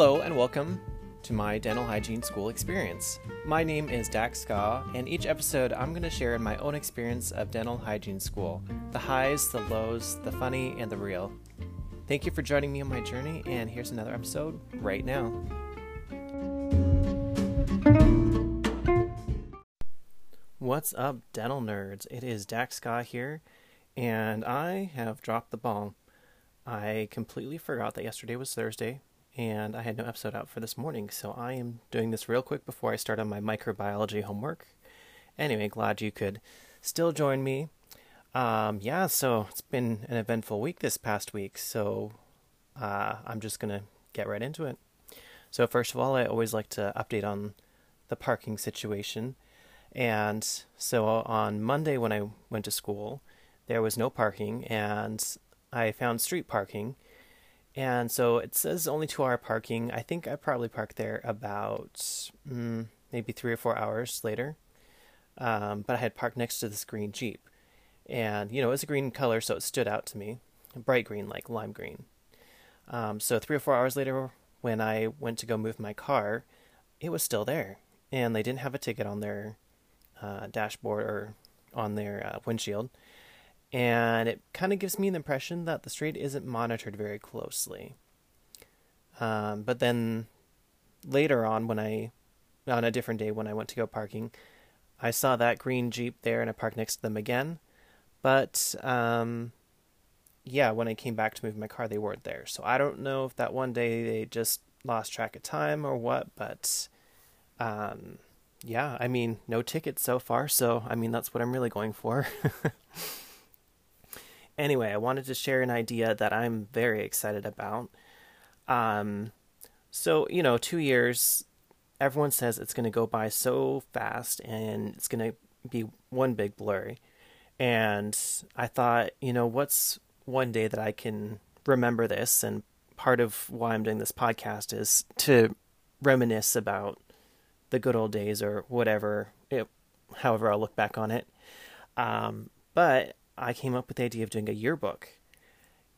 Hello and welcome to my dental hygiene school experience. My name is Dachska, and each episode I'm going to share my own experience of dental hygiene school the highs, the lows, the funny, and the real. Thank you for joining me on my journey, and here's another episode right now. What's up, dental nerds? It is Dachska here, and I have dropped the ball. I completely forgot that yesterday was Thursday, and I had no episode out for this morning, so I am doing this real quick before I start on my microbiology homework. Anyway, glad you could still join me. Um, yeah, so it's been an eventful week this past week, so uh, I'm just gonna get right into it. So first of all, I always like to update on the parking situation, and so on Monday when I went to school, there was no parking, and I found street parking and so it says only two hour parking. I think I probably parked there about mm, maybe three or four hours later. Um, but I had parked next to this green Jeep. And, you know, it was a green color, so it stood out to me. Bright green, like lime green. Um, so three or four hours later, when I went to go move my car, it was still there. And they didn't have a ticket on their uh, dashboard or on their uh, windshield and it kind of gives me the impression that the street isn't monitored very closely. Um, but then later on, when I on a different day when I went to go parking, I saw that green Jeep there, and I parked next to them again. But um, yeah, when I came back to move my car, they weren't there. So I don't know if that one day they just lost track of time or what. But um, yeah, I mean, no tickets so far. So I mean, that's what I'm really going for. anyway, I wanted to share an idea that I'm very excited about. Um, so, you know, two years, everyone says it's going to go by so fast and it's going to be one big blur. And I thought, you know, what's one day that I can remember this? And part of why I'm doing this podcast is to reminisce about the good old days or whatever, it, however I'll look back on it. Um, but I came up with the idea of doing a yearbook.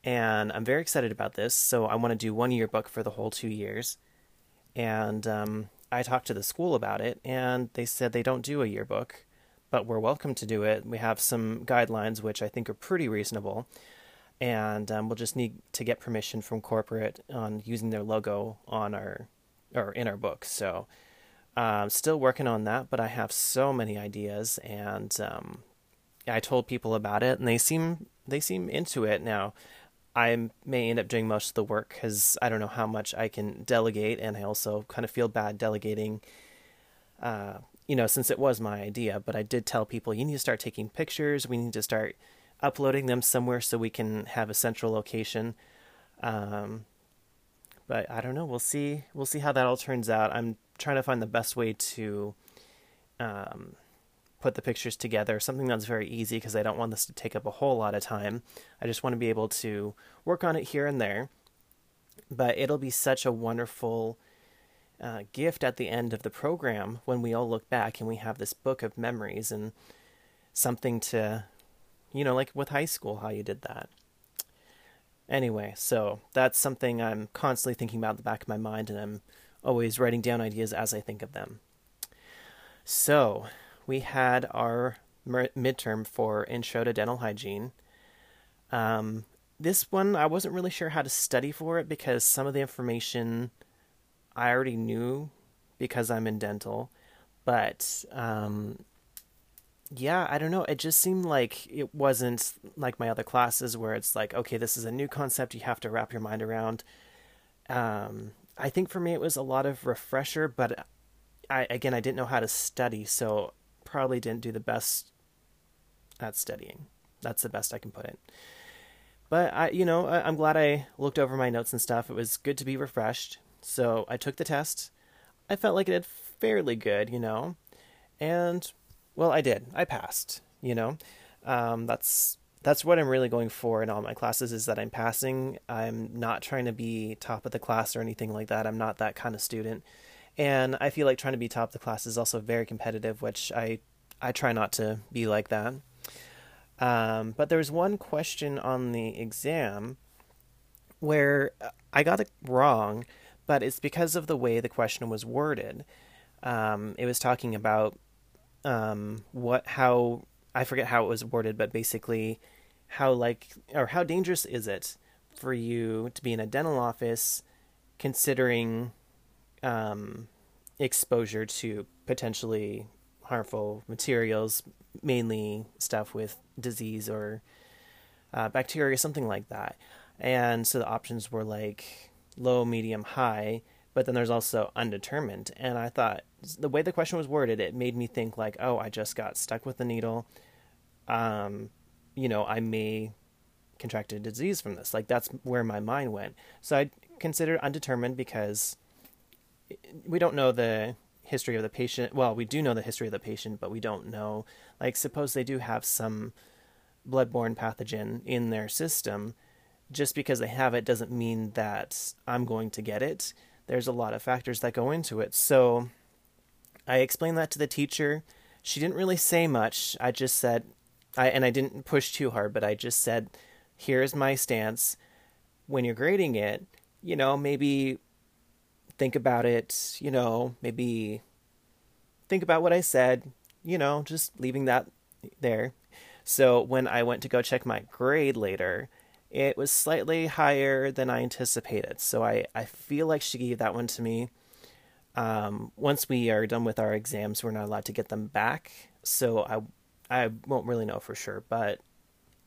And I'm very excited about this. So I want to do one yearbook for the whole two years. And um, I talked to the school about it, and they said they don't do a yearbook, but we're welcome to do it. We have some guidelines, which I think are pretty reasonable. And um, we'll just need to get permission from corporate on using their logo on our or in our book. So, um, still working on that, but I have so many ideas, and um, I told people about it, and they seem they seem into it now. I may end up doing most of the work because I don't know how much I can delegate, and I also kind of feel bad delegating. Uh, you know, since it was my idea, but I did tell people you need to start taking pictures. We need to start uploading them somewhere so we can have a central location. Um, but I don't know. We'll see. We'll see how that all turns out. I'm trying to find the best way to um, put the pictures together, something that's very easy because I don't want this to take up a whole lot of time. I just want to be able to work on it here and there. But it'll be such a wonderful uh, gift at the end of the program when we all look back and we have this book of memories and something to, you know, like with high school, how you did that. Anyway, so that's something I'm constantly thinking about in the back of my mind, and I'm always writing down ideas as I think of them. So, we had our midterm for Intro to Dental Hygiene. Um, this one, I wasn't really sure how to study for it because some of the information I already knew because I'm in dental. But um, yeah, I don't know. It just seemed like it wasn't like my other classes where it's like, okay, this is a new concept you have to wrap your mind around. Um, I think for me it was a lot of refresher, but I again I didn't know how to study, so probably didn't do the best at studying. That's the best I can put it. But I, you know, I, am glad I looked over my notes and stuff. It was good to be refreshed. So I took the test. I felt like it did fairly good, you know, and well, I did. I passed. You know, um, that's that's what I'm really going for in all my classes is that I'm passing. I'm not trying to be top of the class or anything like that. I'm not that kind of student and I feel like trying to be top of the class is also very competitive, which I I try not to be like that. Um, but there was one question on the exam where I got it wrong, but it's because of the way the question was worded. Um, it was talking about um, what how I forget how it was worded, but basically how like or how dangerous is it for you to be in a dental office considering um, exposure to potentially harmful materials, mainly stuff with disease or uh, bacteria, something like that. And so the options were like low, medium, high, but then there's also undetermined. And I thought the way the question was worded, it made me think like, oh, I just got stuck with the needle. Um, you know, I may contract a disease from this. Like that's where my mind went. So I considered undetermined because we don't know the history of the patient. Well, we do know the history of the patient, but we don't know. Like, suppose they do have some bloodborne pathogen in their system. Just because they have it doesn't mean that I'm going to get it. There's a lot of factors that go into it. So I explained that to the teacher. She didn't really say much. I just said, I and I didn't push too hard, but I just said, "Here's my stance. When you're grading it, you know, maybe think about it, you know, maybe think about what I said, you know, just leaving that there. So when I went to go check my grade later, it was slightly higher than I anticipated. So I, I feel like she gave that one to me. Um, once we are done with our exams, we're not allowed to get them back. So I I won't really know for sure, but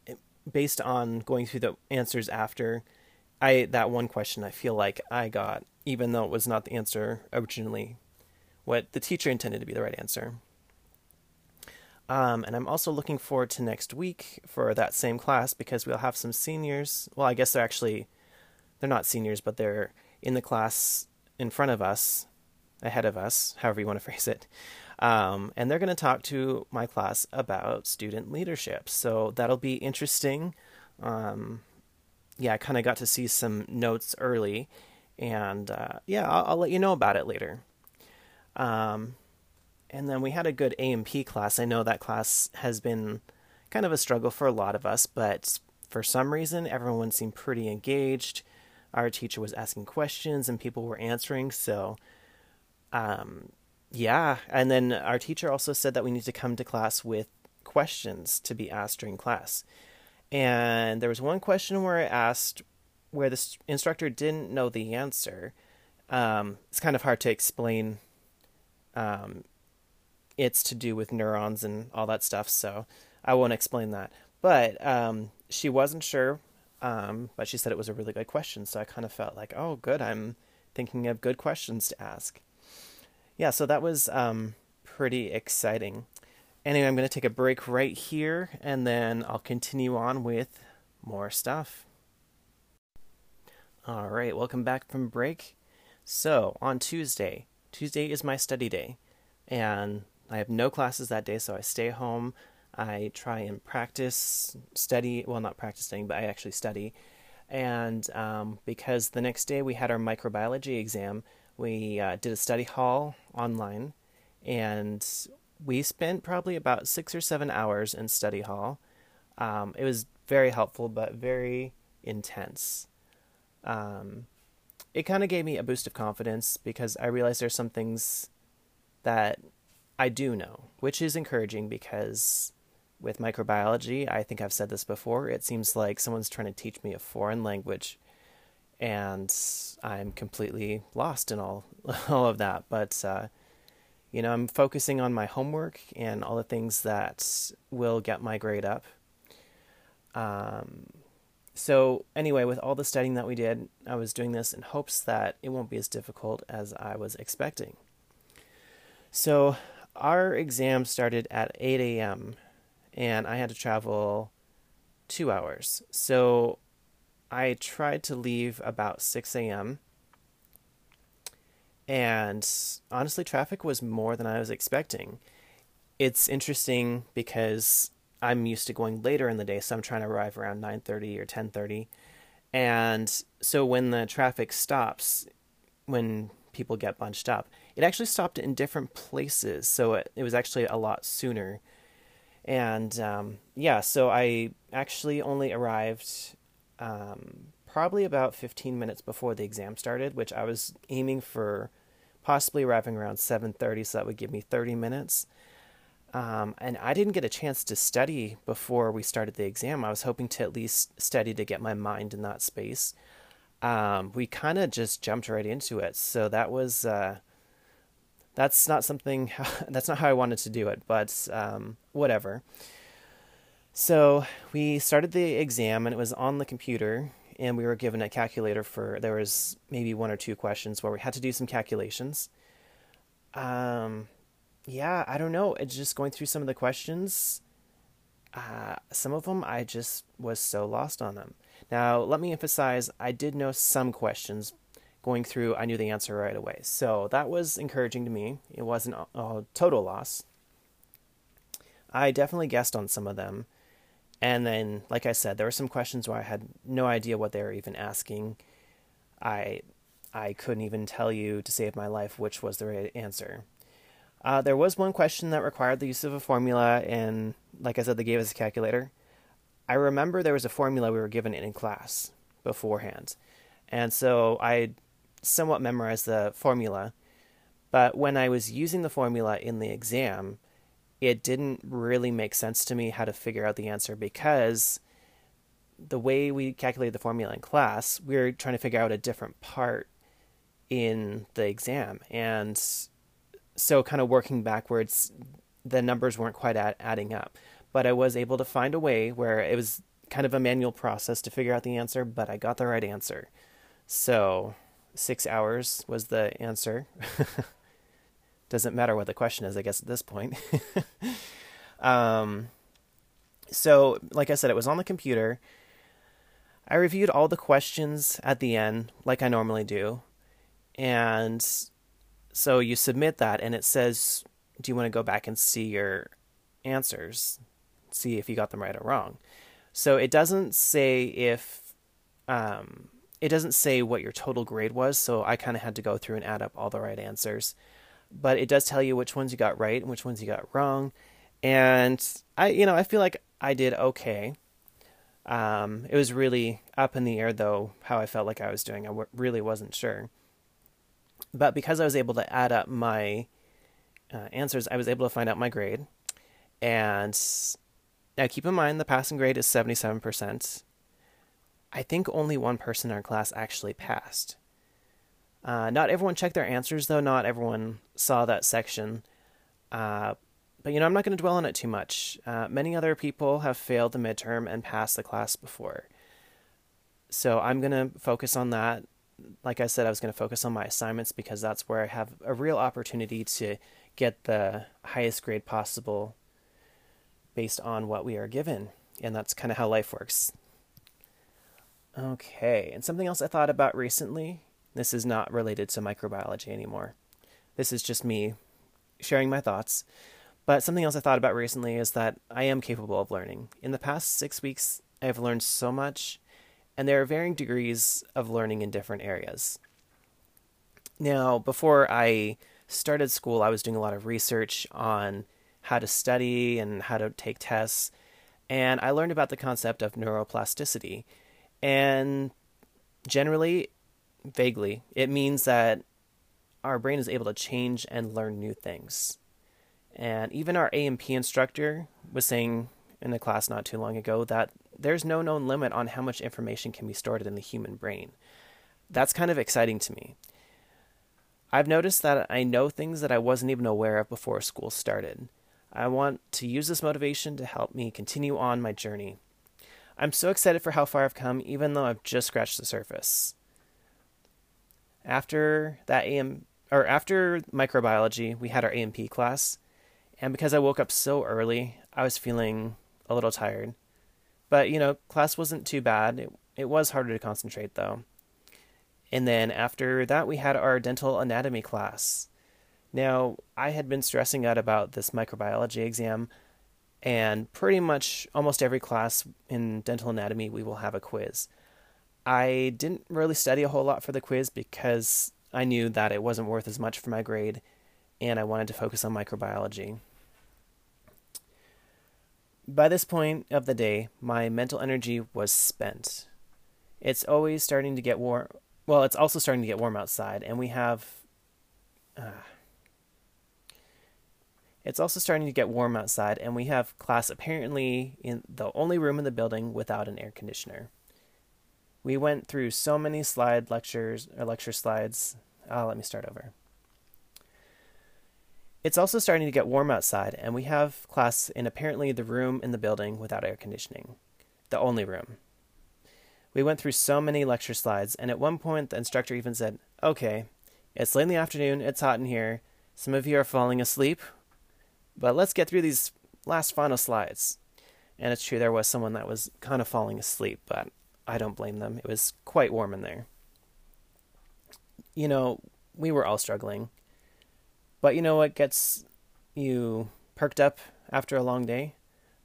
it, based on going through the answers after, I that one question I feel like I got, even though it was not the answer originally, what the teacher intended to be the right answer. Um, and I'm also looking forward to next week for that same class because we'll have some seniors. Well, I guess they're actually they're not seniors, but they're in the class in front of us, ahead of us, however you want to phrase it. Um, and they're going to talk to my class about student leadership. So that'll be interesting. Um, yeah, I kind of got to see some notes early, and uh, yeah, I'll, I'll, let you know about it later. Um, and then we had a good A&P class. I know that class has been kind of a struggle for a lot of us, but for some reason, everyone seemed pretty engaged. Our teacher was asking questions, and people were answering. So, um, yeah. And then our teacher also said that we need to come to class with questions to be asked during class. And there was one question where I asked where the instructor didn't know the answer. Um, it's kind of hard to explain. Um, it's to do with neurons and all that stuff, so I won't explain that. But um, she wasn't sure, um, but she said it was a really good question, so I kind of felt like, oh, good, I'm thinking of good questions to ask. Yeah, so that was um, pretty exciting. Anyway, I'm going to take a break right here and then I'll continue on with more stuff. All right, welcome back from break. So, on Tuesday, Tuesday is my study day, and I have no classes that day, so I stay home. I try and practice, study, well, not practice but I actually study. And um, because the next day we had our microbiology exam, we uh, did a study hall online, and we spent probably about six or seven hours in study hall. Um, it was very helpful, but very intense. Um, it kind of gave me a boost of confidence because I realized there's some things that I do know, which is encouraging because with microbiology, I think I've said this before, it seems like someone's trying to teach me a foreign language and I'm completely lost in all all of that. But uh, you know, I'm focusing on my homework and all the things that will get my grade up. Um, so, anyway, with all the studying that we did, I was doing this in hopes that it won't be as difficult as I was expecting. So, our exam started at 8 a.m., and I had to travel two hours. So, I tried to leave about 6 a.m. And honestly, traffic was more than I was expecting. It's interesting because I'm used to going later in the day, so I'm trying to arrive around 9:30 or 10:30. And so when the traffic stops, when people get bunched up, it actually stopped in different places, so it, it was actually a lot sooner. And um, yeah, so I actually only arrived um, probably about 15 minutes before the exam started, which I was aiming for possibly arriving around 7:30 so that would give me 30 minutes. Um, and I didn't get a chance to study before we started the exam. I was hoping to at least study to get my mind in that space. Um, we kind of just jumped right into it, so that was uh, that's not something that's not how I wanted to do it, but um, whatever. So we started the exam, and it was on the computer, and we were given a calculator for there was maybe one or two questions where we had to do some calculations. Um, yeah, I don't know. It's just going through some of the questions. Uh, some of them I just was so lost on them. Now, let me emphasize I did know some questions going through, I knew the answer right away. So that was encouraging to me. It wasn't a, a total loss. I definitely guessed on some of them. And then, like I said, there were some questions where I had no idea what they were even asking. I I couldn't even tell you to save my life which was the right answer. Uh, there was one question that required the use of a formula, and like I said, they gave us a calculator. I remember there was a formula we were given in class beforehand, and so I somewhat memorized the formula. But when I was using the formula in the exam, it didn't really make sense to me how to figure out the answer because the way we calculated the formula in class, we were trying to figure out a different part in the exam. And so kind of working backwards, the numbers weren't quite add, adding up. But I was able to find a way where it was kind of a manual process to figure out the answer, but I got the right answer. So six hours was the answer. Doesn't matter what the question is, I guess, at this point. um, so, like I said, it was on the computer. I reviewed all the questions at the end, like I normally do. And so you submit that, and it says, Do you want to go back and see your answers? See if you got them right or wrong. So it doesn't say if, um, it doesn't say what your total grade was. So I kind of had to go through and add up all the right answers. But it does tell you which ones you got right and which ones you got wrong. And I, you know, I feel like I did okay. Um, it was really up in the air, though, how I felt like I was doing. I w- really wasn't sure. But because I was able to add up my uh, answers, I was able to find out my grade. And now keep in mind the passing grade is 77%. I think only one person in our class actually passed. Uh, not everyone checked their answers, though. Not everyone saw that section. Uh, but you know, I'm not going to dwell on it too much. Uh, many other people have failed the midterm and passed the class before. So I'm going to focus on that like I said, I was going to focus on my assignments because that's where I have a real opportunity to get the highest grade possible based on what we are given. And that's kind of how life works. Okay, and something else I thought about recently this is not related to microbiology anymore. This is just me sharing my thoughts. But something else I thought about recently is that I am capable of learning. In the past six weeks, I've learned so much and there are varying degrees of learning in different areas. Now, before I started school, I was doing a lot of research on how to study and how to take tests, and I learned about the concept of neuroplasticity. And generally, vaguely, it means that our brain is able to change and learn new things. And even our A&P instructor was saying in a class not too long ago that there's no known limit on how much information can be stored in the human brain. That's kind of exciting to me. I've noticed that I know things that I wasn't even aware of before school started. I want to use this motivation to help me continue on my journey. I'm so excited for how far I've come, even though I've just scratched the surface. After that AM or after microbiology, we had our A&P class, and because I woke up so early, I was feeling a little tired. But, you know, class wasn't too bad. It, it was harder to concentrate, though. And then after that, we had our dental anatomy class. Now, I had been stressing out about this microbiology exam, and pretty much almost every class in dental anatomy, we will have a quiz. I didn't really study a whole lot for the quiz because I knew that it wasn't worth as much for my grade, and I wanted to focus on microbiology. By this point of the day, my mental energy was spent. it's always starting to get warm. Well, it's also starting to get warm outside, and we have. Uh, it's also starting to get warm outside, and we have class apparently in the only room in the building without an air conditioner. We went through so many slide lectures or lecture slides. Oh, let me start over. It's also starting to get warm outside, and we have class in apparently the room in the building without air conditioning. The only room. We went through so many lecture slides, and at one point the instructor even said, Okay, it's late in the afternoon, it's hot in here, some of you are falling asleep, but let's get through these last final slides. And it's true, there was someone that was kind of falling asleep, but I don't blame them. It was quite warm in there. You know, we were all struggling. But you know what gets you perked up after a long day?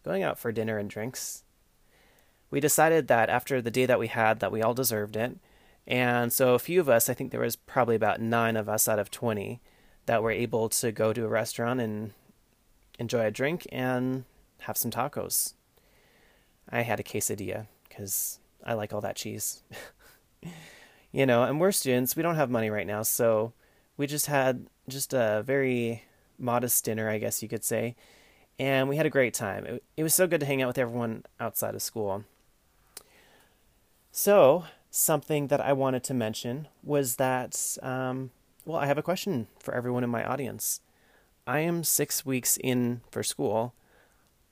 Going out for dinner and drinks. We decided that after the day that we had that we all deserved it. And so a few of us, I think there was probably about 9 of us out of 20 that were able to go to a restaurant and enjoy a drink and have some tacos. I had a quesadilla because I like all that cheese. you know, and we're students, we don't have money right now, so we just had just a very modest dinner, I guess you could say, and we had a great time. It, it was so good to hang out with everyone outside of school. So, something that I wanted to mention was that, um, well, I have a question for everyone in my audience. I am six weeks in for school.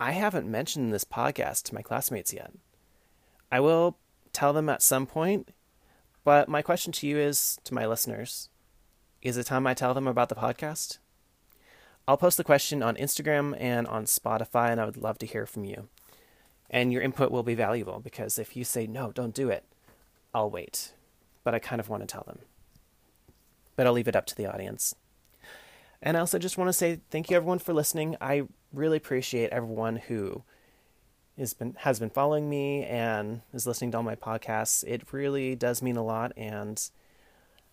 I haven't mentioned this podcast to my classmates yet. I will tell them at some point, but my question to you is to my listeners is it time I tell them about the podcast? I'll post the question on Instagram and on Spotify, and I would love to hear from you. And your input will be valuable because if you say, no, don't do it, I'll wait. But I kind of want to tell them. But I'll leave it up to the audience. And I also just want to say thank you everyone for listening. I really appreciate everyone who has been has been following me and is listening to all my podcasts. It really does mean a lot, and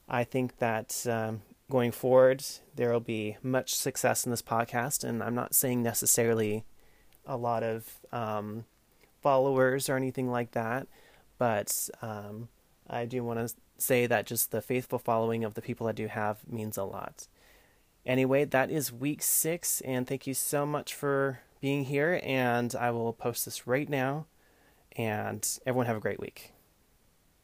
I think that um, going forward there will be much success in this podcast. And I'm not saying necessarily a lot of um, followers or anything like that, but um, I do want to say that just the faithful following of the people I do have means a lot. Anyway, that is week six, and thank you so much for being here. And I will post this right now. And everyone have a great week.